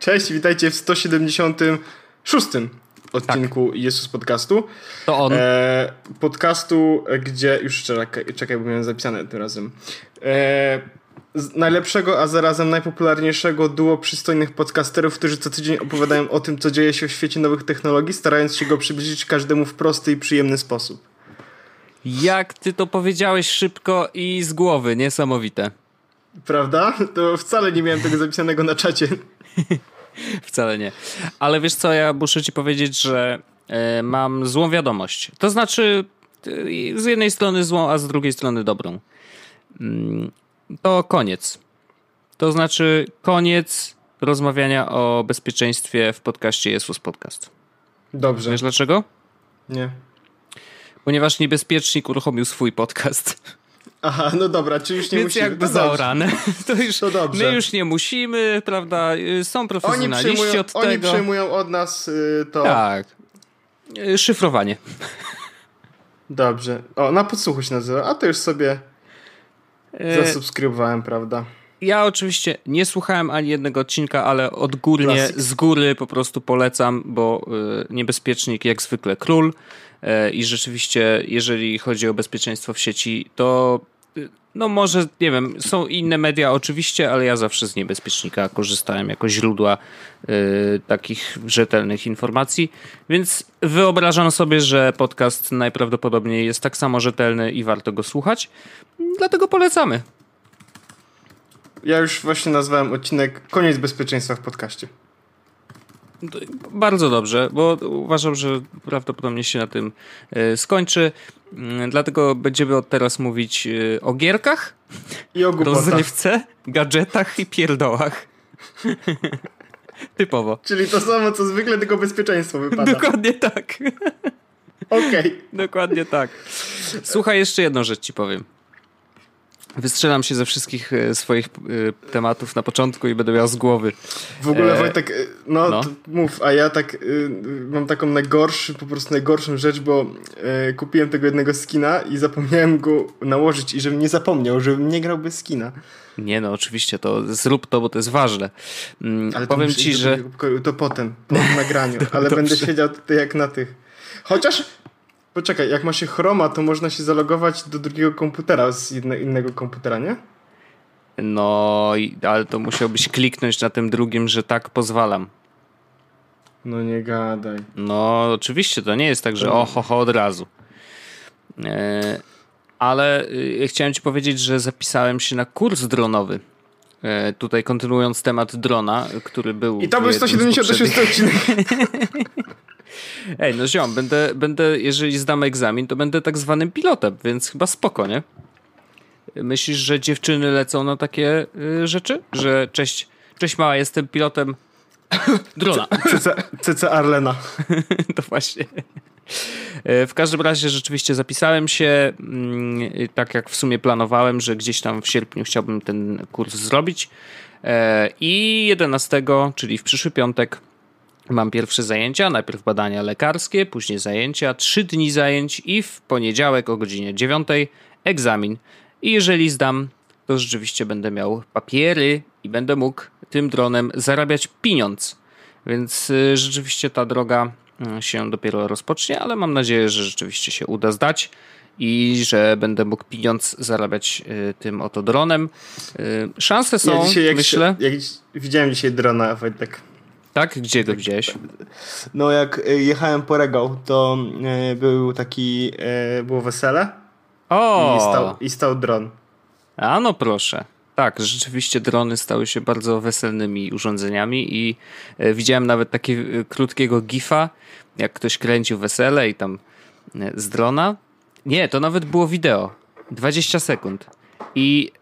Cześć, witajcie w 176 odcinku tak. Jezus Podcastu. To on. E, podcastu, gdzie... Już czekaj, czekaj, bo miałem zapisane tym razem. E, najlepszego, a zarazem najpopularniejszego duo przystojnych podcasterów, którzy co tydzień opowiadają o tym, co dzieje się w świecie nowych technologii, starając się go przybliżyć każdemu w prosty i przyjemny sposób. Jak ty to powiedziałeś szybko i z głowy, niesamowite. Prawda? To wcale nie miałem tego zapisanego na czacie. wcale nie. Ale wiesz co, ja muszę ci powiedzieć, że e, mam złą wiadomość. To znaczy, e, z jednej strony złą, a z drugiej strony dobrą. Mm, to koniec. To znaczy koniec rozmawiania o bezpieczeństwie w podcaście Jesus Podcast. Dobrze. Wiesz dlaczego? Nie. Ponieważ niebezpiecznik uruchomił swój podcast. Aha, no dobra, czy już nie Więc musimy. jakby to zaorane. To już, to dobrze. My już nie musimy, prawda? Są profesjonaliści oni od tego. Oni przejmują od nas y, to. Tak. Y, szyfrowanie. Dobrze. O, na podsłuchu się nazywa, a to już sobie y, zasubskrybowałem, prawda? Ja oczywiście nie słuchałem ani jednego odcinka, ale odgórnie, Classic. z góry po prostu polecam, bo y, niebezpiecznik jak zwykle król y, i rzeczywiście jeżeli chodzi o bezpieczeństwo w sieci, to y, no może, nie wiem, są inne media oczywiście, ale ja zawsze z niebezpiecznika korzystałem jako źródła y, takich rzetelnych informacji, więc wyobrażam sobie, że podcast najprawdopodobniej jest tak samo rzetelny i warto go słuchać, dlatego polecamy. Ja już właśnie nazwałem odcinek Koniec bezpieczeństwa w podcaście. Bardzo dobrze, bo uważam, że prawdopodobnie się na tym e, skończy. Mm, dlatego będziemy od teraz mówić e, o gierkach, I o głupotach. rozrywce, gadżetach i pierdołach. Typowo. Czyli to samo, co zwykle, tylko bezpieczeństwo wypada. Dokładnie tak. Okej. Okay. Dokładnie tak. Słuchaj, jeszcze jedną rzecz ci powiem. Wystrzelam się ze wszystkich e, swoich e, tematów na początku i będę miał z głowy. W ogóle e... Wojtek, no, no. mów, a ja tak mam taką najgorszy, po prostu najgorszą rzecz, bo kupiłem tego jednego skina i zapomniałem go nałożyć i żebym nie zapomniał, żebym nie grał bez skina. Nie no, oczywiście, to zrób to, bo to jest ważne. Mm, ale powiem ci, że... To potem, po nagraniu, ale będę siedział tutaj jak na tych. Chociaż Poczekaj, jak ma się chroma, to można się zalogować do drugiego komputera z jedne, innego komputera, nie? No, ale to musiałbyś kliknąć na tym drugim, że tak pozwalam. No nie gadaj. No, oczywiście, to nie jest tak, że oho, ho, od razu. E, ale e, chciałem ci powiedzieć, że zapisałem się na kurs dronowy. E, tutaj kontynuując temat drona, który był. I to był 176 odcinek. Ej, no ziom, będę, będę, jeżeli zdam egzamin, to będę tak zwanym pilotem, więc chyba spoko, nie? Myślisz, że dziewczyny lecą na takie y, rzeczy? Że cześć, cześć mała, jestem pilotem drona. CC, CC Arlena. to właśnie. E, w każdym razie rzeczywiście zapisałem się, mm, tak jak w sumie planowałem, że gdzieś tam w sierpniu chciałbym ten kurs zrobić. E, I 11, czyli w przyszły piątek, Mam pierwsze zajęcia, najpierw badania lekarskie, później zajęcia, trzy dni zajęć i w poniedziałek o godzinie 9 egzamin. I jeżeli zdam, to rzeczywiście będę miał papiery i będę mógł tym dronem zarabiać pieniądz. Więc y, rzeczywiście ta droga się dopiero rozpocznie, ale mam nadzieję, że rzeczywiście się uda zdać i że będę mógł pieniądz zarabiać y, tym oto dronem. Szanse są, ja dzisiaj, myślę. Jak, jak widziałem dzisiaj drona, Wojtek. Tak? Gdzie go widziałeś? No jak e, jechałem po regał, to e, był taki, e, było wesele o! I, stał, i stał dron. A no proszę. Tak, rzeczywiście drony stały się bardzo weselnymi urządzeniami i widziałem nawet takiego krótkiego gifa, jak ktoś kręcił wesele i tam z drona. Nie, to nawet było wideo. 20 sekund. I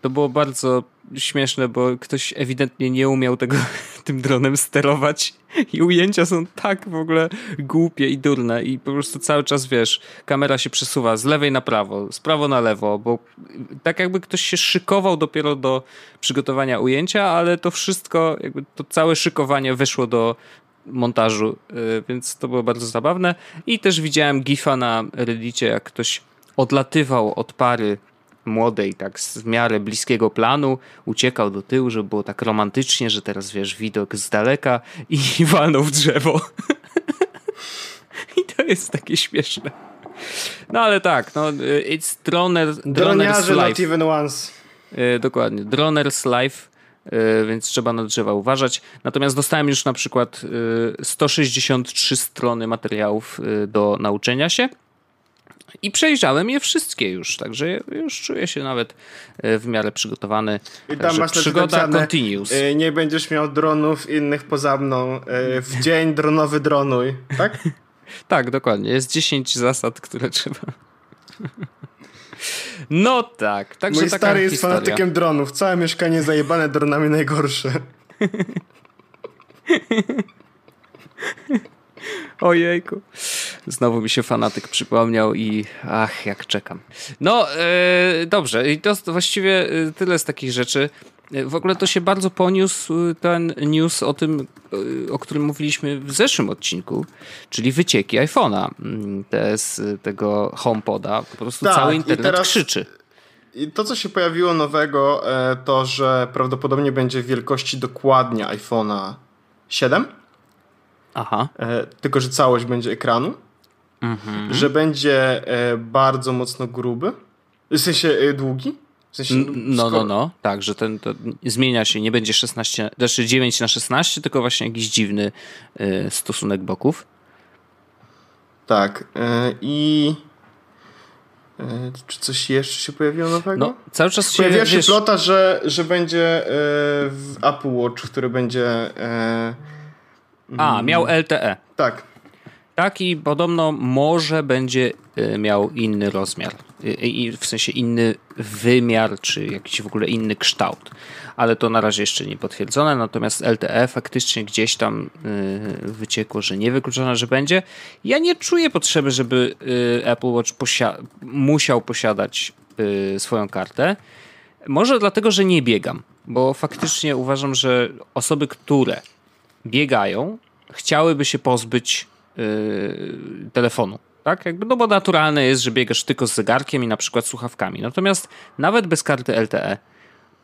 to było bardzo śmieszne, bo ktoś ewidentnie nie umiał tego tym dronem sterować i ujęcia są tak w ogóle głupie i durne i po prostu cały czas, wiesz, kamera się przesuwa z lewej na prawo, z prawo na lewo, bo tak jakby ktoś się szykował dopiero do przygotowania ujęcia, ale to wszystko, jakby to całe szykowanie wyszło do montażu, y, więc to było bardzo zabawne. I też widziałem gifa na reddicie, jak ktoś odlatywał od pary młodej, tak z miarę bliskiego planu, uciekał do tyłu, żeby było tak romantycznie, że teraz wiesz, widok z daleka i walnął w drzewo. I to jest takie śmieszne. No ale tak, no it's droner, droner's life. not even once. Yy, dokładnie, droner's life. Yy, więc trzeba na drzewa uważać. Natomiast dostałem już na przykład yy, 163 strony materiałów do nauczenia się. I przejrzałem je wszystkie już, także już czuję się nawet y, w miarę przygotowany. I tam masz przygoda napisane, continues. y, Nie będziesz miał dronów innych poza mną. y, W dzień dronowy dronuj, tak? Tak, dokładnie. Jest 10 zasad, które trzeba. No tak, także Mój stary jest historia. fanatykiem dronów. Całe mieszkanie zajebane dronami najgorsze. Ojejku. Znowu mi się fanatyk przypomniał i ach, jak czekam. No, e, dobrze. I to właściwie e, tyle z takich rzeczy. E, W ogóle to się bardzo poniósł ten news o tym, o którym mówiliśmy w zeszłym odcinku, czyli wycieki iPhone'a mm, te z tego HomePoda. Po prostu Tak, cały internet teraz- krzyczy. I to, co się pojawiło nowego, to, że prawdopodobnie będzie wielkości dokładnie iPhone'a 7, Aha. tylko że całość będzie ekranu, Mhm. że będzie e, bardzo mocno gruby, w sensie e, długi. W sensie, N- No, skoro- no, no. Tak, że ten zmienia się, nie będzie 16, znaczy 9 na 16, tylko właśnie jakiś dziwny y, stosunek boków. Tak. I czy coś jeszcze się pojawiło nowego? No, cały czas się, Pojawiła się wiesz, plota, że, że będzie w Apple Watch, który będzie... A, miał LTE. tak. Tak i podobno może będzie y, miał inny rozmiar. Y, I w sensie inny wymiar, czy jakiś w ogóle inny kształt. Ale to na razie jeszcze nie potwierdzone. Natomiast LTE faktycznie gdzieś tam wyciekło, że nie wykluczone, że będzie. Ja nie czuję potrzeby, żeby Apple Watch posia- musiał posiadać swoją kartę. Może dlatego, że nie biegam, bo faktycznie uważam, że osoby, które biegają, chciałyby się pozbyć yy, telefonu. Tak? Jakby, no bo naturalne jest, że biegasz tylko z zegarkiem i na przykład słuchawkami. Natomiast nawet bez karty LTE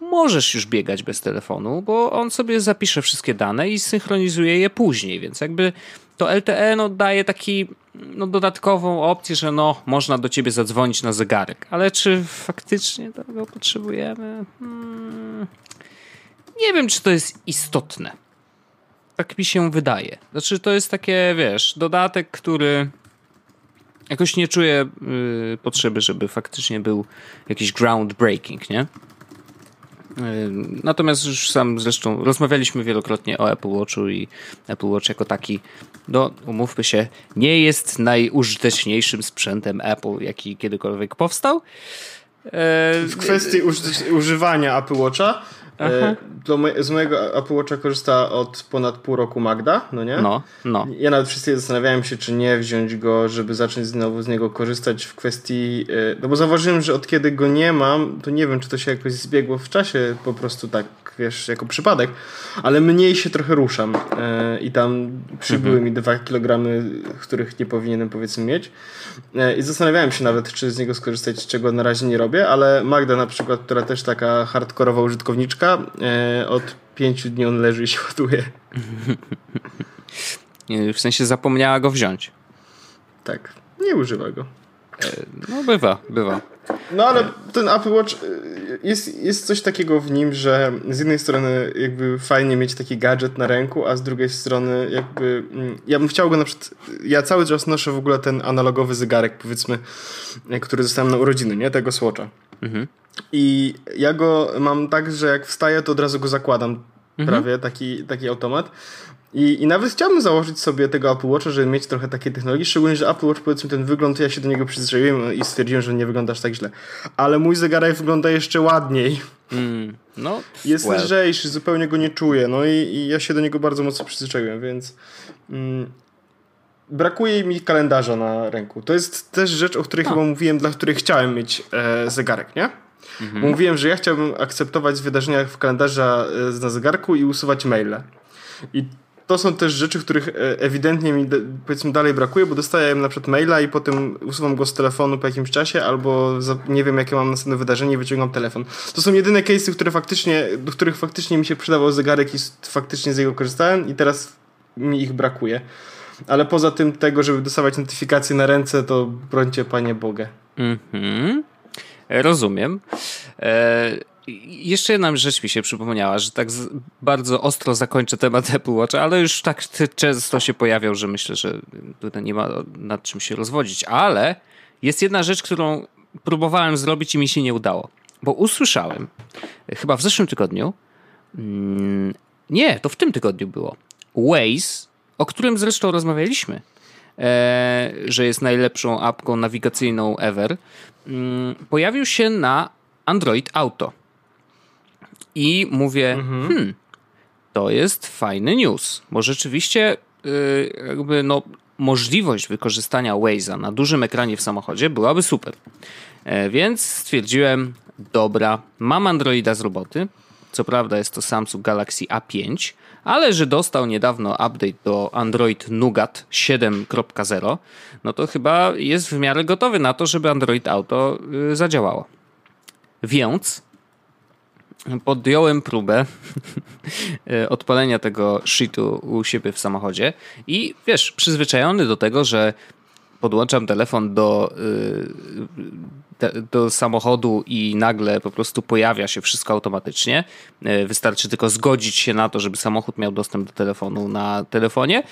możesz już biegać bez telefonu, bo on sobie zapisze wszystkie dane i synchronizuje je później, więc jakby to LTE no, daje taki no, dodatkową opcję, że no, można do ciebie zadzwonić na zegarek. Ale czy faktycznie tego potrzebujemy? Hmm. Nie wiem, czy to jest istotne. Tak mi się wydaje. Znaczy, to jest takie, wiesz, dodatek, który jakoś nie czuję y, potrzeby, żeby faktycznie był jakiś groundbreaking, nie? Y, Natomiast już sam zresztą rozmawialiśmy wielokrotnie o Apple Watchu i Apple Watch jako taki, no umówmy się, nie jest najużyteczniejszym sprzętem Apple, jaki kiedykolwiek powstał. E, W kwestii uży- używania Apple Watcha, do moje, z mojego Apple Watcha korzysta od ponad pół roku Magda, no nie? No, no. Ja nawet wszyscy zastanawiałem się, czy nie wziąć go, żeby zacząć znowu z niego korzystać w kwestii. e, No bo zauważyłem, że od kiedy go nie mam, to nie wiem, czy to się jakoś zbiegło w czasie, po prostu tak, wiesz, jako przypadek, ale mniej się trochę ruszam e, i tam przybyły mi dwa kilogramy, których nie powinienem powiedzmy mieć. E, I zastanawiałem się nawet, czy z niego skorzystać, czego na razie nie robię, ale Magda na przykład, która też taka hardkorowa użytkowniczka, e, od pięciu dni on leży i się ładuje. W sensie zapomniała go wziąć. Tak, nie używa go. No bywa, bywa. No ale ten Apple Watch y, jest, jest coś takiego w nim, że z jednej strony jakby fajnie mieć taki gadżet na ręku, a z drugiej strony jakby mm, ja bym chciał go na przykład, ja cały czas noszę w ogóle ten analogowy zegarek powiedzmy, y, który dostałem na urodziny, nie? Tego Swatcha. Mhm. I ja go mam tak, że jak wstaję, to od razu go zakładam. Prawie taki, taki automat. I, I nawet chciałbym założyć sobie tego Apple Watcha, żeby mieć trochę takiej technologii, szczególnie, że Apple Watch, powiedzmy, ten wygląd, ja się do niego przyzwyczaiłem i stwierdziłem, że nie wyglądasz tak źle. Ale mój zegarek wygląda jeszcze ładniej. Mm, no, Jest well. lżejszy, zupełnie go nie czuję. No i, i ja się do niego bardzo mocno przyzwyczaiłem, więc mm, brakuje mi kalendarza na ręku. To jest też rzecz, o której chyba mówiłem, dla której chciałem mieć e, zegarek, nie? Bo mówiłem, że ja chciałbym akceptować wydarzenia w kalendarza e, na zegarku i usuwać maile. I to są też rzeczy, których e, ewidentnie mi powiedzmy dalej brakuje, bo dostaję na przykład maila i potem usuwam go z telefonu po jakimś czasie, albo nie wiem, jakie mam następne wydarzenie i wyciągam telefon. To są jedyne case'y, które faktycznie, do których faktycznie mi się przydawał zegarek i faktycznie z niego korzystałem i teraz mi ich brakuje. Ale poza tym tego, żeby dostawać notyfikacje na ręce, to brońcie Panie Bogę. Mhm. Rozumiem. E, jeszcze jedna rzecz mi się przypomniała, że tak bardzo ostro zakończę temat Apple Watch, ale już tak często się pojawiał, że myślę, że tutaj nie ma nad czym się rozwodzić. Ale jest jedna rzecz, którą próbowałem zrobić i mi się nie udało. Bo usłyszałem, chyba w zeszłym tygodniu, mm, nie, to w tym tygodniu było, Waze, o którym zresztą rozmawialiśmy, e, że jest najlepszą apką nawigacyjną ever, mm, pojawił się na Android Auto. I mówię, mhm. hmm, to jest fajny news, bo rzeczywiście yy, jakby no, możliwość wykorzystania Waze'a na dużym ekranie w samochodzie byłaby super. E, więc stwierdziłem, dobra, mam Androida z roboty. Co prawda jest to Samsung Galaxy A5, ale że dostał niedawno update do Android Nougat 7.0, no to chyba jest w miarę gotowy na to, żeby Android Auto y, zadziałało. Więc podjąłem próbę e, odpalenia tego shitu u siebie w samochodzie i wiesz, przyzwyczajony do tego, że podłączam telefon do, e, do samochodu i nagle po prostu pojawia się wszystko automatycznie. E, wystarczy tylko zgodzić się na to, żeby samochód miał dostęp do telefonu na telefonie.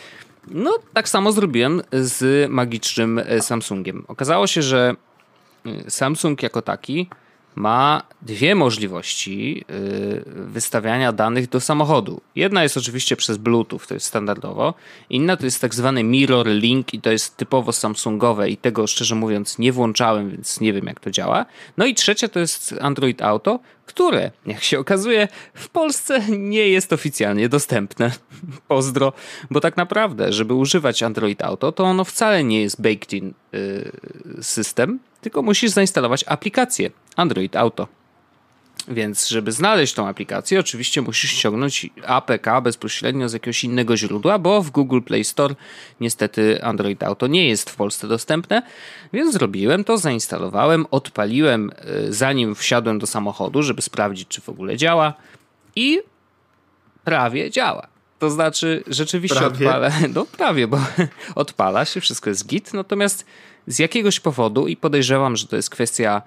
No, tak samo zrobiłem z magicznym Samsungiem. Okazało się, że Samsung jako taki ma dwie możliwości y, wystawiania danych do samochodu. Jedna jest oczywiście przez Bluetooth, to jest standardowo. Inna to jest tak zwany Mirror Link i to jest typowo Samsungowe i tego szczerze mówiąc nie włączałem, więc nie wiem jak to działa. No i trzecia to jest Android Auto, które, jak się okazuje, w Polsce nie jest oficjalnie dostępne. Pozdro, bo tak naprawdę, żeby używać Android Auto, to ono wcale nie jest baked in y, system, tylko musisz zainstalować aplikację Android Auto. Więc, żeby znaleźć tą aplikację, oczywiście musisz ściągnąć APK bezpośrednio z jakiegoś innego źródła, bo w Google Play Store niestety Android Auto nie jest w Polsce dostępne. Więc zrobiłem to, zainstalowałem, odpaliłem y, zanim wsiadłem do samochodu, żeby sprawdzić, czy w ogóle działa. I prawie działa. To znaczy, rzeczywiście prawie. odpala. No prawie, bo odpala się, wszystko jest git. Natomiast z jakiegoś powodu, i podejrzewam, że to jest kwestia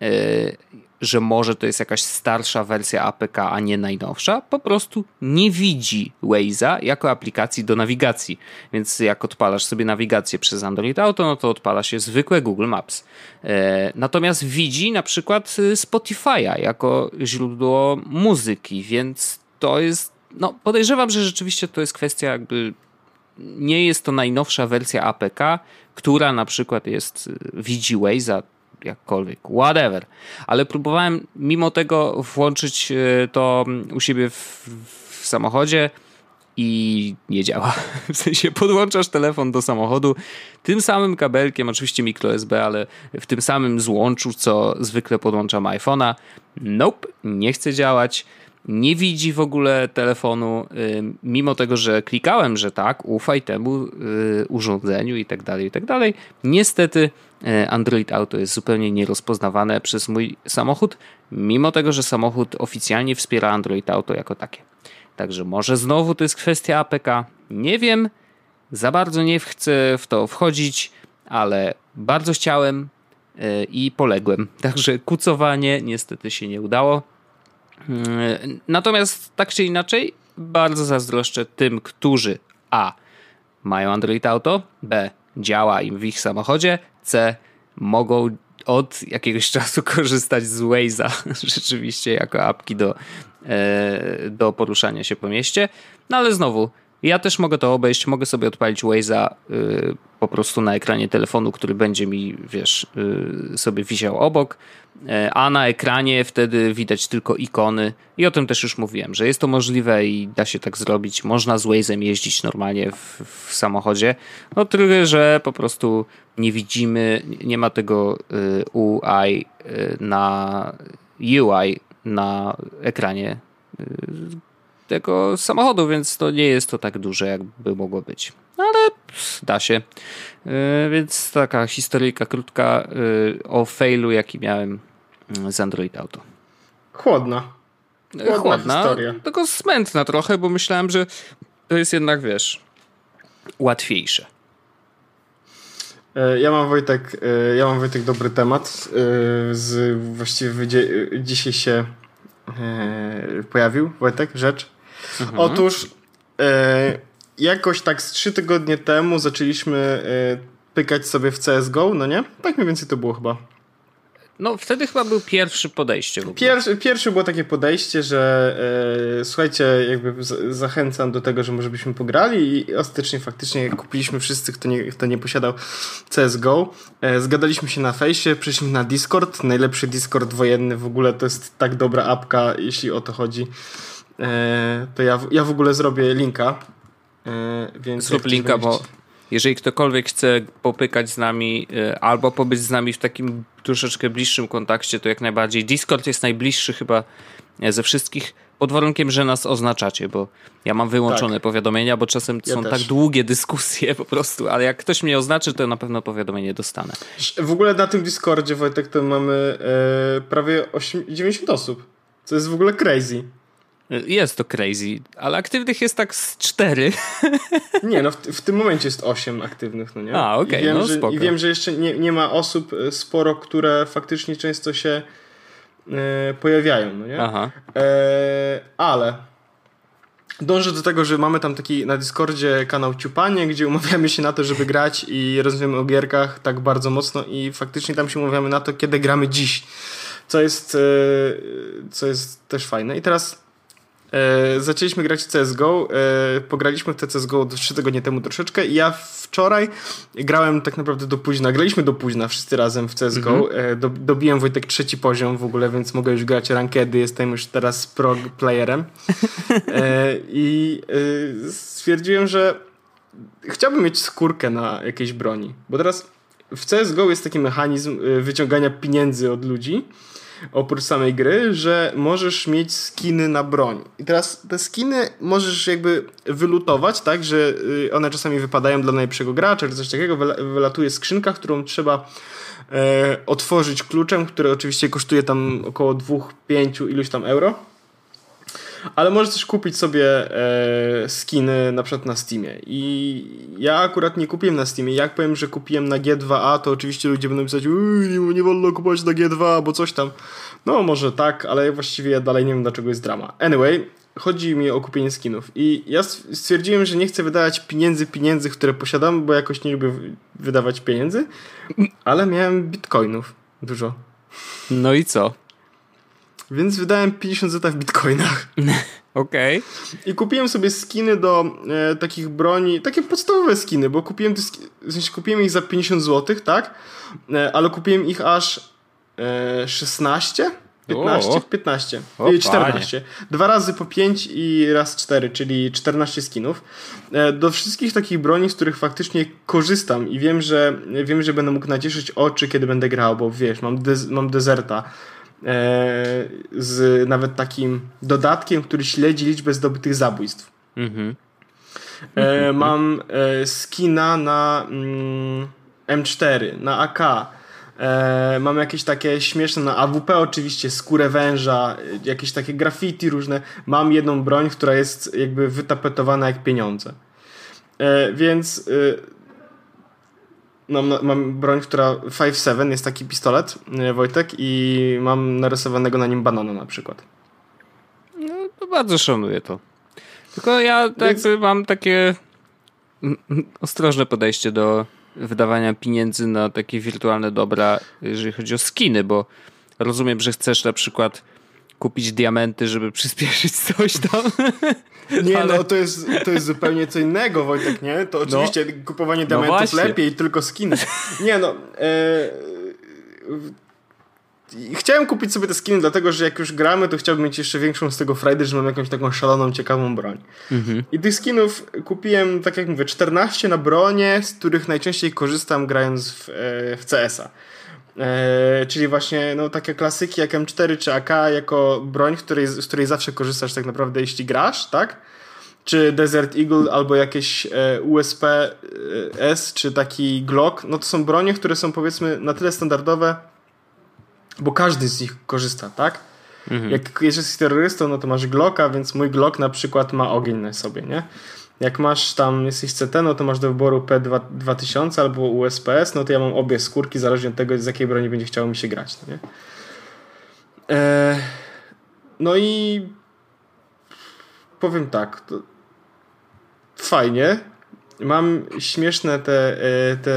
yy, że może to jest jakaś starsza wersja APK, a nie najnowsza, po prostu nie widzi Waze'a jako aplikacji do nawigacji. Więc jak odpalasz sobie nawigację przez Android Auto, no to odpala się zwykłe Google Maps. E, natomiast widzi na przykład y, Spotify'a jako źródło muzyki, więc to jest, no podejrzewam, że rzeczywiście to jest kwestia jakby nie jest to najnowsza wersja APK, która na przykład jest, y, widzi Waze'a, jakkolwiek, whatever. Ale próbowałem mimo tego włączyć e, to u siebie w, w samochodzie i nie działa. W sensie podłączasz telefon do samochodu tym samym kabelkiem, oczywiście micro USB, ale w tym samym złączu, co zwykle podłączam iPhone'a. Nope, nie chce działać nie widzi w ogóle telefonu, y, mimo tego, że klikałem, że tak, ufaj temu y, urządzeniu i tak dalej, i tak dalej. Niestety y, Android Auto jest zupełnie nierozpoznawane przez mój samochód, mimo tego, że samochód oficjalnie wspiera Android Auto jako takie. Także może znowu to jest kwestia APK, nie wiem, za bardzo nie chcę w to wchodzić, ale bardzo chciałem i poległem. Także kucowanie niestety się nie udało. Natomiast tak czy inaczej, bardzo zazdroszczę tym, którzy A. mają Android Auto, B. działa im w ich samochodzie, C. mogą od jakiegoś czasu korzystać z Waze'a rzeczywiście jako apki do, e, do poruszania się po mieście. No ale znowu, ja też mogę to obejść, mogę sobie odpalić Waze'a y, po prostu na ekranie telefonu, który będzie mi, wiesz, y, sobie wisiał obok, y, a na ekranie wtedy widać tylko ikony i o tym też już mówiłem, że jest to możliwe i da się tak zrobić. Można z Waze'em jeździć normalnie w, w samochodzie, no tyle, że po prostu nie widzimy, nie ma tego y, UI y, na UI na ekranie tego samochodu, więc to nie jest to tak duże, jakby mogło być. No, ale da się. E, więc taka historyjka krótka e, o failu, jaki miałem mm, z Android Auto. Chłodna. Chłodna, Chłodna historia. tylko smętna trochę, bo myślałem, że to jest jednak, wiesz, łatwiejsze. Ja mam Wojtek, ja mam Wojtek dobry temat. Z, właściwie dzisiaj się pojawił, Wojtek, rzecz. Mhm. Otóż jakoś tak z trzy tygodnie temu zaczęliśmy e, pykać sobie w CSGO, no nie? Tak mniej więcej to było chyba. No, wtedy chyba był pierwszy podejście. Pierwszy, pierwszy było takie podejście, że e, słuchajcie, jakby z, zachęcam do tego, że może byśmy pograli i ostatecznie faktycznie kupiliśmy wszyscy, kto nie, kto nie posiadał CSGO. E, zgadaliśmy się na fejsie, przeszliśmy na Discord, najlepszy Discord wojenny w ogóle, to jest tak dobra apka, jeśli o to chodzi. E, to ja, ja w ogóle zrobię linka E, więc Zrób linka, bo jeżeli ktokolwiek chce popykać z nami e, albo pobyć z nami w takim troszeczkę bliższym kontakcie, to jak najbardziej. Discord jest najbliższy chyba ze wszystkich, pod warunkiem, że nas oznaczacie, bo ja mam wyłączone tak. powiadomienia, bo czasem ja są też. tak długie dyskusje po prostu, ale jak ktoś mnie oznaczy, to na pewno powiadomienie dostanę. W ogóle na tym Discordzie, Wojtek, to mamy e, prawie 8, 90 osób, co jest w ogóle crazy. Jest to crazy, ale aktywnych jest tak z cztery. Nie, no w, w tym momencie jest osiem aktywnych, no nie? A, okej, okay, no że, spoko. I wiem, że jeszcze nie, nie ma osób e, sporo, które faktycznie często się e, pojawiają, no nie? Aha. E, ale dążę do tego, że mamy tam taki na Discordzie kanał Ciupanie, gdzie umawiamy się na to, żeby grać i rozmawiamy o gierkach tak bardzo mocno i faktycznie tam się umawiamy na to, kiedy gramy dziś. Co jest, co jest też fajne. I teraz E, zaczęliśmy grać w CSGO, e, pograliśmy w CSGO 3 tygodnie temu troszeczkę i ja wczoraj grałem tak naprawdę do późna, graliśmy do późna wszyscy razem w CSGO, mhm. e, do, dobiłem Wojtek trzeci poziom w ogóle, więc mogę już grać rankedy, jestem już teraz pro playerem. E, i e, stwierdziłem, że chciałbym mieć skórkę na jakiejś broni, bo teraz w CSGO jest taki mechanizm e, wyciągania pieniędzy od ludzi, oprócz samej gry, że możesz mieć skiny na broń. I teraz te skiny możesz jakby wylutować, tak, że y, one czasami wypadają dla najlepszego gracza, czy coś takiego, wylatuje skrzynka, którą trzeba e, otworzyć kluczem, który oczywiście kosztuje tam około 2-5 iluś tam euro. Ale możesz też kupić sobie e, skiny na przykład na Steamie. I ja akurat nie kupiłem na Steamie. Jak powiem, że kupiłem na G2A, to oczywiście ludzie będą pisać, nie, nie wolno kupować na G2, bo coś tam. No może tak, ale właściwie ja dalej nie wiem dlaczego jest drama. Anyway, chodzi mi o kupienie skinów. I ja stwierdziłem, że nie chcę wydawać pieniędzy, pieniędzy, które posiadam, bo jakoś nie lubię wydawać pieniędzy, ale miałem bitcoinów dużo. No i co? Więc wydałem 50 zeta w bitcoinach. Okej. Okay. I kupiłem sobie skiny do e, takich broni, takie podstawowe skiny, bo kupiłem, te w sensie kupiłem ich za 50 zł, tak? E, ale kupiłem ich aż e, 16? 15? O, 15. O, 14. Panie. Dwa razy po 5 i raz 4, czyli 14 skinów. E, do wszystkich takich broni, z których faktycznie korzystam i wiem, że wiem, że będę mógł nacieszyć oczy, kiedy będę grał, bo wiesz, mam, dez, mam dezerta z nawet takim dodatkiem, który śledzi liczbę zdobytych zabójstw. Mhm. E, mam e, skina na mm, M4, na AK. E, mam jakieś takie śmieszne na AWP oczywiście, skórę węża, jakieś takie graffiti różne. Mam jedną broń, która jest jakby wytapetowana jak pieniądze. E, więc e, Mam, mam broń, która 5.7 jest taki pistolet, e, Wojtek, i mam narysowanego na nim banana na przykład. No, to bardzo szanuję to. Tylko ja tak Więc... mam takie ostrożne podejście do wydawania pieniędzy na takie wirtualne dobra, jeżeli chodzi o skiny, bo rozumiem, że chcesz na przykład kupić diamenty, żeby przyspieszyć coś tam. Nie, Ale... no to jest, to jest zupełnie co innego, Wojtek, nie? To no. oczywiście no. kupowanie diamentów no lepiej, tylko skiny. Nie no, e... Chciałem kupić sobie te skiny, dlatego że jak już gramy, to chciałbym mieć jeszcze większą z tego frajdy, że mam jakąś taką szaloną, ciekawą broń. Mhm. I tych skinów kupiłem, tak jak mówię, 14 na bronie, z których najczęściej korzystam grając w, e, w CS-a. E, czyli właśnie no, takie klasyki jak M4 czy AK jako broń, której, z której zawsze korzystasz tak naprawdę jeśli grasz, tak? Czy Desert Eagle albo jakieś e, USP e, S czy taki Glock, no to są bronie, które są powiedzmy na tyle standardowe, bo każdy z nich korzysta, tak? Mhm. Jak jesteś terrorystą, no to masz Glocka, więc mój Glock na przykład ma ogień na sobie, nie? Jak masz tam, jesteś CT, no to masz do wyboru P2000 albo USPS, no to ja mam obie skórki, zależnie od tego, z jakiej broni będzie chciało mi się grać, no nie? Eee, no i powiem tak, fajnie. Mam śmieszne te, e, te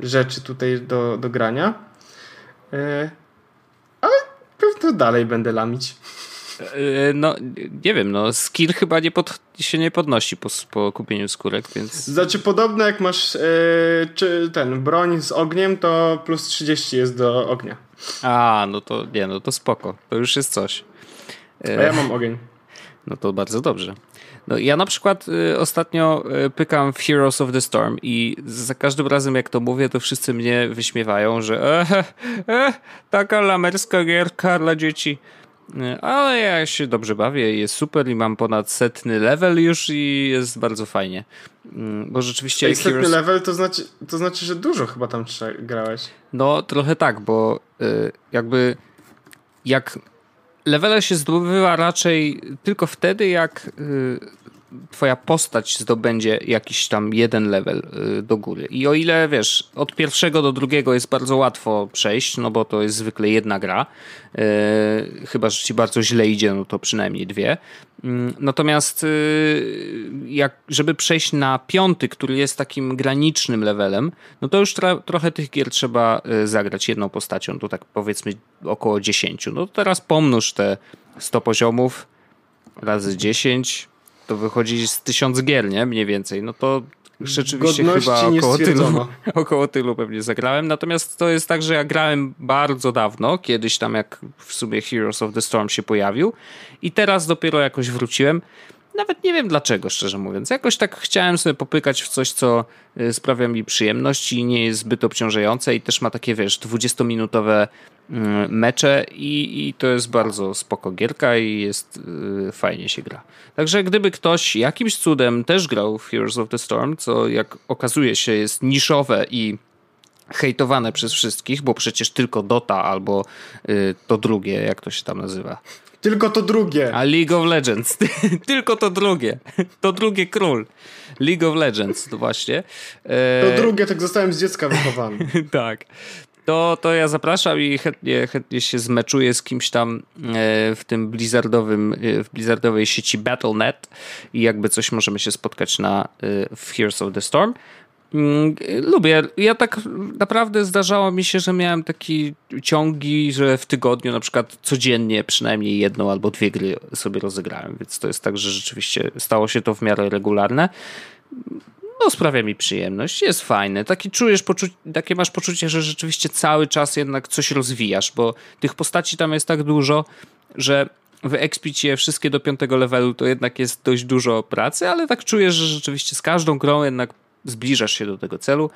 rzeczy tutaj do, do grania. Eee, ale pewno dalej będę lamić. E, no, nie wiem, no skill chyba nie pod, się nie podnosi po, po kupieniu skórek, więc... Znaczy podobno jak masz czy ten broń z ogniem, to plus 30 jest do ognia. A, no to nie, no to spoko. To już jest coś. E, A ja mam ogień. No to bardzo dobrze. No, ja na przykład y, ostatnio y, pykam w Heroes of the Storm i za każdym razem jak to mówię, to wszyscy mnie wyśmiewają, że e, e, taka lamerska gierka dla dzieci. Ale ja się dobrze bawię, jest super i mam ponad setny level już i jest bardzo fajnie. Mm, bo rzeczywiście. Ej, setny Heroes... level to znaczy, to znaczy, że dużo chyba tam grałeś. No, trochę tak, bo y, jakby jak levele się zdobywa raczej tylko wtedy, jak y, twoja postać zdobędzie jakiś tam jeden level y, do góry. I o ile, wiesz, od pierwszego do drugiego jest bardzo łatwo przejść, no bo to jest zwykle jedna gra, yy, chyba, że ci bardzo źle idzie, no to przynajmniej dwie. Yy, natomiast yy, jak, żeby przejść na piąty, który jest takim granicznym levelem, no to już trochę tych gier trzeba y, zagrać jedną postacią, to tak powiedzmy około 10. No to teraz pomnóż te 100 poziomów razy 10 to wychodzi z tysiąc gier, nie? Mniej więcej. No to rzeczywiście Godności chyba około tylu, około tylu pewnie zagrałem. Natomiast to jest tak, że ja grałem bardzo dawno, kiedyś tam jak w sumie Heroes of the Storm się pojawił i teraz dopiero jakoś wróciłem. Nawet nie wiem dlaczego, szczerze mówiąc. Jakoś tak chciałem sobie popykać w coś, co y, sprawia mi przyjemność i nie jest zbyt obciążające i też ma takie, wiesz, 20-minutowe mm, mecze i, i to jest bardzo spoko gierka i jest yy, fajnie się gra. Także gdyby ktoś jakimś cudem też grał w Heroes of the Storm, co jak okazuje się jest niszowe i hejtowane przez wszystkich, bo przecież tylko Dota albo yy, to drugie, jak to się tam nazywa. Tylko to drugie. A League of Legends. Tylko to drugie. To drugie król. League of Legends, to właśnie. E... To drugie, tak zostałem z dziecka wychowany. tak. To, to ja zapraszam i chętnie, chętnie się zmeczuję z kimś tam e, w tym blizzardowym, e, w blizzardowej sieci Battle.net i jakby coś możemy się spotkać na e, w Heroes of the Storm. Mm, lubię. Ja tak naprawdę zdarzało mi się, że miałem takie ciągi, że w tygodniu na przykład codziennie przynajmniej jedną albo dwie gry sobie rozegrałem, więc to jest tak, że rzeczywiście stało się to w miarę regularne. No, sprawia mi przyjemność, jest fajne. Taki czujesz, poczu- takie masz poczucie, że rzeczywiście cały czas jednak coś rozwijasz, bo tych postaci tam jest tak dużo, że wyekspić je wszystkie do piątego levelu to jednak jest dość dużo pracy, ale tak czujesz, że rzeczywiście z każdą grą jednak zbliżasz się do tego celu,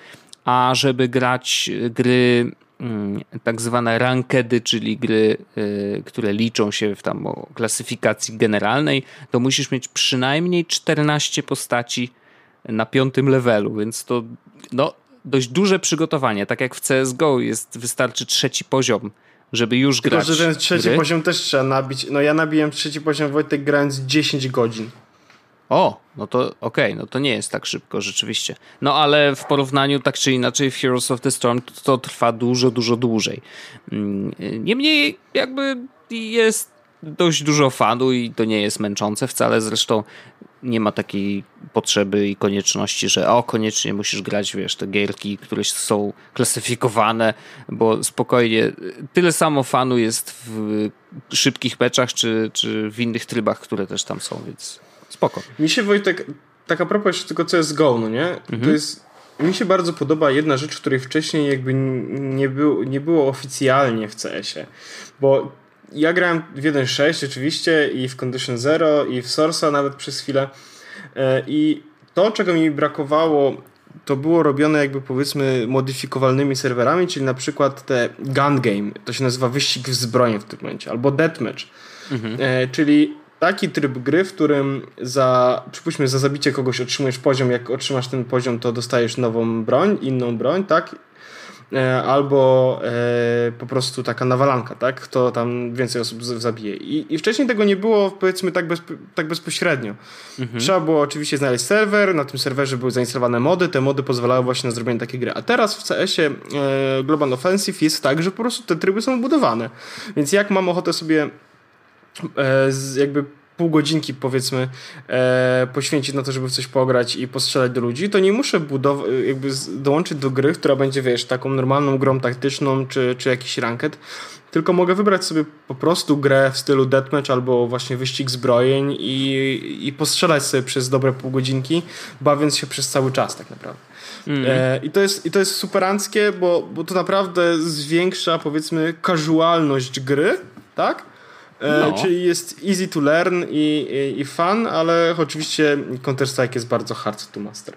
a żeby grać gry mm, tak zwane rankedy, czyli gry, y, które liczą się w tam klasyfikacji generalnej, to musisz mieć przynajmniej 14 postaci na piątym levelu, więc to no, dość duże przygotowanie. Tak jak w CSGO jest, wystarczy trzeci poziom, żeby już Tylko, grać. Tylko, że ten trzeci gry. poziom też trzeba nabić. No ja nabiłem trzeci poziom Wojtek grając 10 godzin. O, no to okej, okay, no to nie jest tak szybko rzeczywiście. No ale w porównaniu tak czy inaczej w Heroes of the Storm to, to trwa dużo, dużo dłużej. Mm, niemniej jakby jest dość dużo fanu i to nie jest męczące wcale. Zresztą nie ma takiej potrzeby i konieczności, że o, koniecznie musisz grać, wiesz, te gierki, które są klasyfikowane, bo spokojnie tyle samo fanu jest w szybkich meczach, czy, czy w innych trybach, które też tam są, więc Spoko. Mi się Wojtek, tak a propos jeszcze tylko CSGO, no nie? Mhm. To jest, mi się bardzo podoba jedna rzecz, której wcześniej jakby nie, był, nie było oficjalnie w CS-ie, bo ja grałem w 1.6 oczywiście i w Condition Zero i w Source'a nawet przez chwilę e, i to, czego mi brakowało to było robione jakby powiedzmy modyfikowalnymi serwerami, czyli na przykład te gun game, to się nazywa wyścig w zbrojeń w tym momencie, albo deathmatch, mhm. e, czyli taki tryb gry, w którym za, przypuśćmy, za zabicie kogoś otrzymujesz poziom, jak otrzymasz ten poziom, to dostajesz nową broń, inną broń, tak? E, albo e, po prostu taka nawalanka, tak? Kto tam więcej osób zabije. I, i wcześniej tego nie było, powiedzmy, tak, bez, tak bezpośrednio. Mhm. Trzeba było oczywiście znaleźć serwer, na tym serwerze były zainstalowane mody, te mody pozwalały właśnie na zrobienie takiej gry. A teraz w CS-ie e, Global Offensive jest tak, że po prostu te tryby są budowane. Więc jak mam ochotę sobie jakby pół godzinki powiedzmy e, poświęcić na to, żeby w coś pograć i postrzelać do ludzi, to nie muszę budow- jakby dołączyć do gry, która będzie, wiesz, taką normalną grą taktyczną czy, czy jakiś ranket, tylko mogę wybrać sobie po prostu grę w stylu deathmatch albo właśnie wyścig zbrojeń i, i postrzelać sobie przez dobre pół godzinki, bawiąc się przez cały czas tak naprawdę. Mm. E, I, to jest, I to jest superanckie, bo, bo to naprawdę zwiększa powiedzmy casualność gry, tak? E, no. Czyli jest easy to learn i, i, i fun, ale oczywiście Counter-Strike jest bardzo hard to master.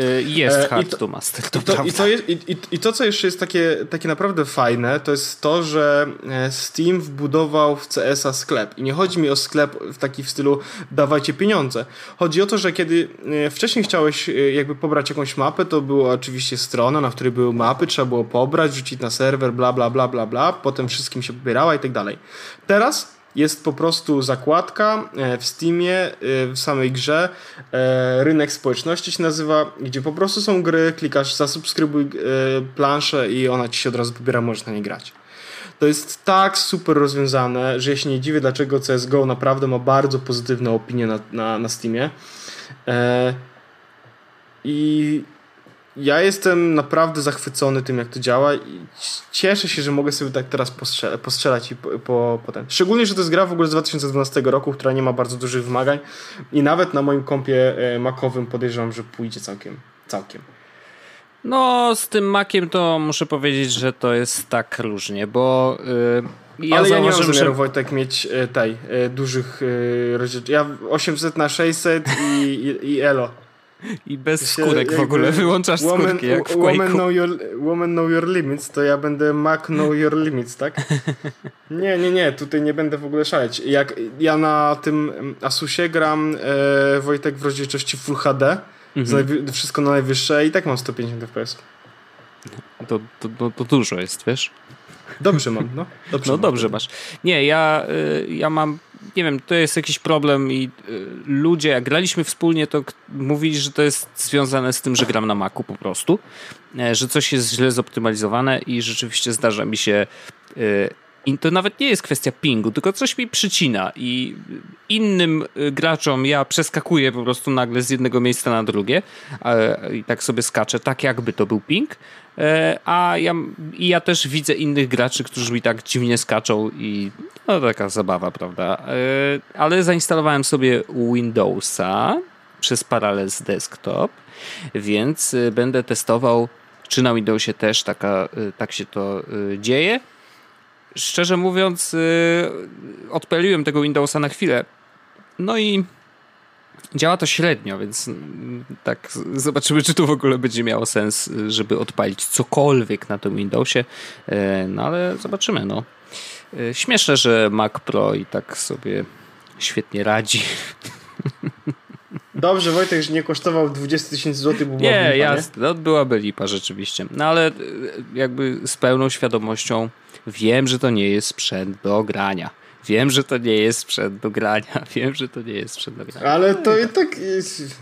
Y, jest e, hard to, to, master, to, i to, i to, jest, i, i, to, co jeszcze jest takie, takie naprawdę fajne, to jest to, że e, Steam wbudował w CS-a sklep. I nie chodzi mi o sklep w taki w stylu dawajcie pieniądze. Chodzi o to, że kiedy e, wcześniej chciałeś jakby pobrać jakąś mapę, to była oczywiście strona, na której były mapy, trzeba było pobrać, rzucić na serwer, bla, bla, bla, bla, bla, potem wszystkim się pobierała i tak dalej. Teraz jest po prostu zakładka e, w Steamie, e, w samej grze. E, rynek społeczności się nazywa, gdzie po prostu są gry, klikasz zasubskrybuj planszę i ona ci się od razu pobiera, możesz na nie grać. To jest tak super rozwiązane, że ja się nie dziwię, dlaczego CSGO naprawdę ma bardzo pozytywne opinie na, na, na Steamie. I ja jestem naprawdę zachwycony tym, jak to działa i cieszę się, że mogę sobie tak teraz postrzelać, postrzelać i po, po, po, ten. Szczególnie, że to jest gra w ogóle z 2012 roku, która nie ma bardzo dużych wymagań i nawet na moim kompie e, makowym podejrzewam, że pójdzie całkiem, całkiem. No, z tym makiem to muszę powiedzieć, że to jest tak różnie, bo yy, ja Ale ja nie mam zamiaru, że... Wojtek, mieć y, tej, y, dużych y, Ja 800 na 600 i, i, i elo. I bez skórek w ogóle, wyłączasz woman, skórki jak w woman know, your, woman know your limits, to ja będę Mac know your limits, tak? Nie, nie, nie, tutaj nie będę w ogóle szaleć. Jak ja na tym Asusie gram e, Wojtek w rozdzielczości Full HD, mhm. wszystko na najwyższe i tak mam 150 fps. To, to, to, to dużo jest, wiesz? Dobrze mam, no. Dobrze no mam. dobrze masz. Nie, ja, y, ja mam nie wiem, to jest jakiś problem i y, ludzie, jak graliśmy wspólnie, to mówili, że to jest związane z tym, że gram na Macu po prostu, e, że coś jest źle zoptymalizowane i rzeczywiście zdarza mi się y, i to nawet nie jest kwestia pingu, tylko coś mi przycina i innym y, graczom ja przeskakuję po prostu nagle z jednego miejsca na drugie i tak sobie skaczę, tak jakby to był ping, e, a ja, i ja też widzę innych graczy, którzy mi tak dziwnie skaczą i no taka zabawa, prawda? E, ale zainstalowałem sobie Windowsa przez Parallels Desktop, więc y, będę testował, czy na Windowsie też taka, y, tak się to dzieje szczerze mówiąc, yy, odpaliłem tego Windowsa na chwilę. No i działa to średnio, więc mm, tak zobaczymy, czy tu w ogóle będzie miało sens, żeby odpalić cokolwiek na tym Windowsie. Yy, no ale zobaczymy, no. Yy, śmieszne, że Mac Pro i tak sobie świetnie radzi. Dobrze, Wojtek, że nie kosztował 20 tysięcy złotych, bo Nie, jasne, no, byłaby lipa rzeczywiście. No ale jakby z pełną świadomością Wiem, że to nie jest sprzęt do grania. Wiem, że to nie jest sprzęt do grania. Wiem, że to nie jest sprzęt do grania. Ale to i tak jest...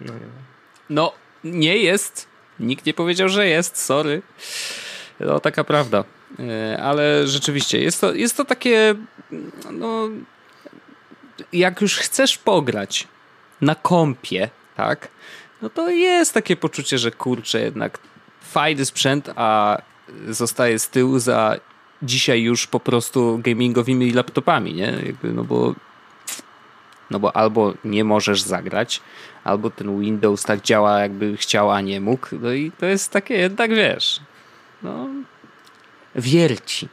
No, no nie jest. Nikt nie powiedział, że jest. Sorry. No, taka prawda. E, ale rzeczywiście, jest to, jest to takie... No, jak już chcesz pograć na kompie, tak? No to jest takie poczucie, że kurczę, jednak fajny sprzęt, a zostaje z tyłu za dzisiaj już po prostu gamingowymi laptopami, nie? Jakby, no bo no bo albo nie możesz zagrać, albo ten Windows tak działa, jakby chciał, a nie mógł. No i to jest takie jednak, wiesz, no wierci.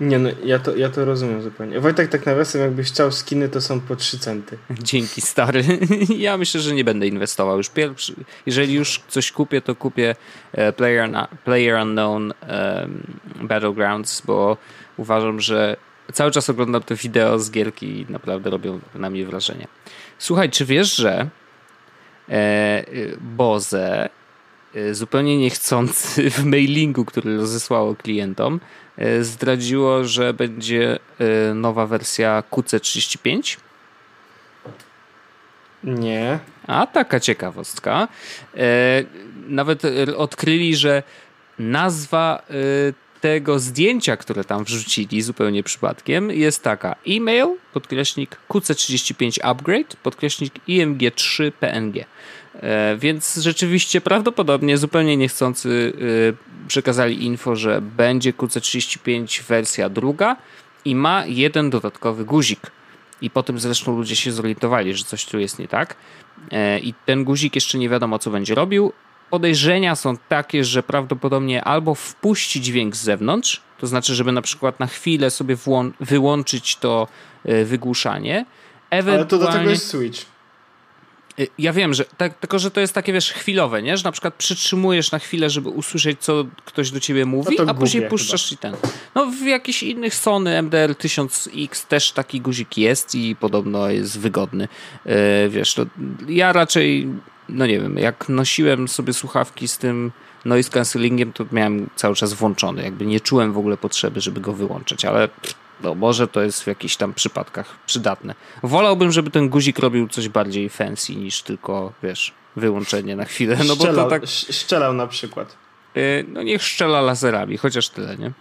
Nie no, ja to, ja to rozumiem zupełnie. Wojtek, tak nawiasem, jakbyś chciał skiny, to są po 3 centy. Dzięki, stary. Ja myślę, że nie będę inwestował już pierwszy. Jeżeli już coś kupię, to kupię e, Player, player Unknown um, Battlegrounds, bo uważam, że cały czas oglądam te wideo z gierki i naprawdę robią na mnie wrażenie. Słuchaj, czy wiesz, że e, Boze zupełnie niechcący w mailingu, który rozesłało klientom, e, zdradziło, że będzie e, nowa wersja QC35? Nie. A taka ciekawostka. Nawet odkryli, że nazwa tego zdjęcia, które tam wrzucili zupełnie przypadkiem, jest taka: e-mail, podkreśnik QC35 upgrade, podkreśnik IMG3 PNG. E, więc rzeczywiście prawdopodobnie zupełnie niechcący e, przekazali info, że będzie QC35 wersja druga i ma jeden dodatkowy guzik. I potem zresztą ludzie się zorientowali, że coś tu jest nie tak. E, I ten guzik jeszcze nie wiadomo, co będzie robił podejrzenia są takie, że prawdopodobnie albo wpuści dźwięk z zewnątrz, to znaczy, żeby na przykład na chwilę sobie wyłączyć to wygłuszanie. Ewentualnie... Ale to do tego jest switch. E, ja wiem, że tak, tylko że to jest takie, wiesz, chwilowe, nie? Że na przykład przytrzymujesz na chwilę, żeby usłyszeć, co ktoś do ciebie mówi, no a później puszczasz chyba. i ten. No w jakichś innych Sony MDR 1000X też taki guzik jest i podobno jest wygodny. Yy, wiesz, to ja raczej no nie wiem, jak nosiłem sobie słuchawki z tym noise cancellingiem, to miałem cały czas włączony. Jakby nie czułem w ogóle potrzeby, żeby go wyłączyć, ale no może to jest w jakichś tam przypadkach przydatne. Wolałbym, żeby ten guzik robił coś bardziej fancy niż tylko, wiesz, wyłączenie na chwilę. No szczelał, bo to tak... Szczelał na przykład. Y, no niech szczela laserami, chociaż tyle, nie? Y,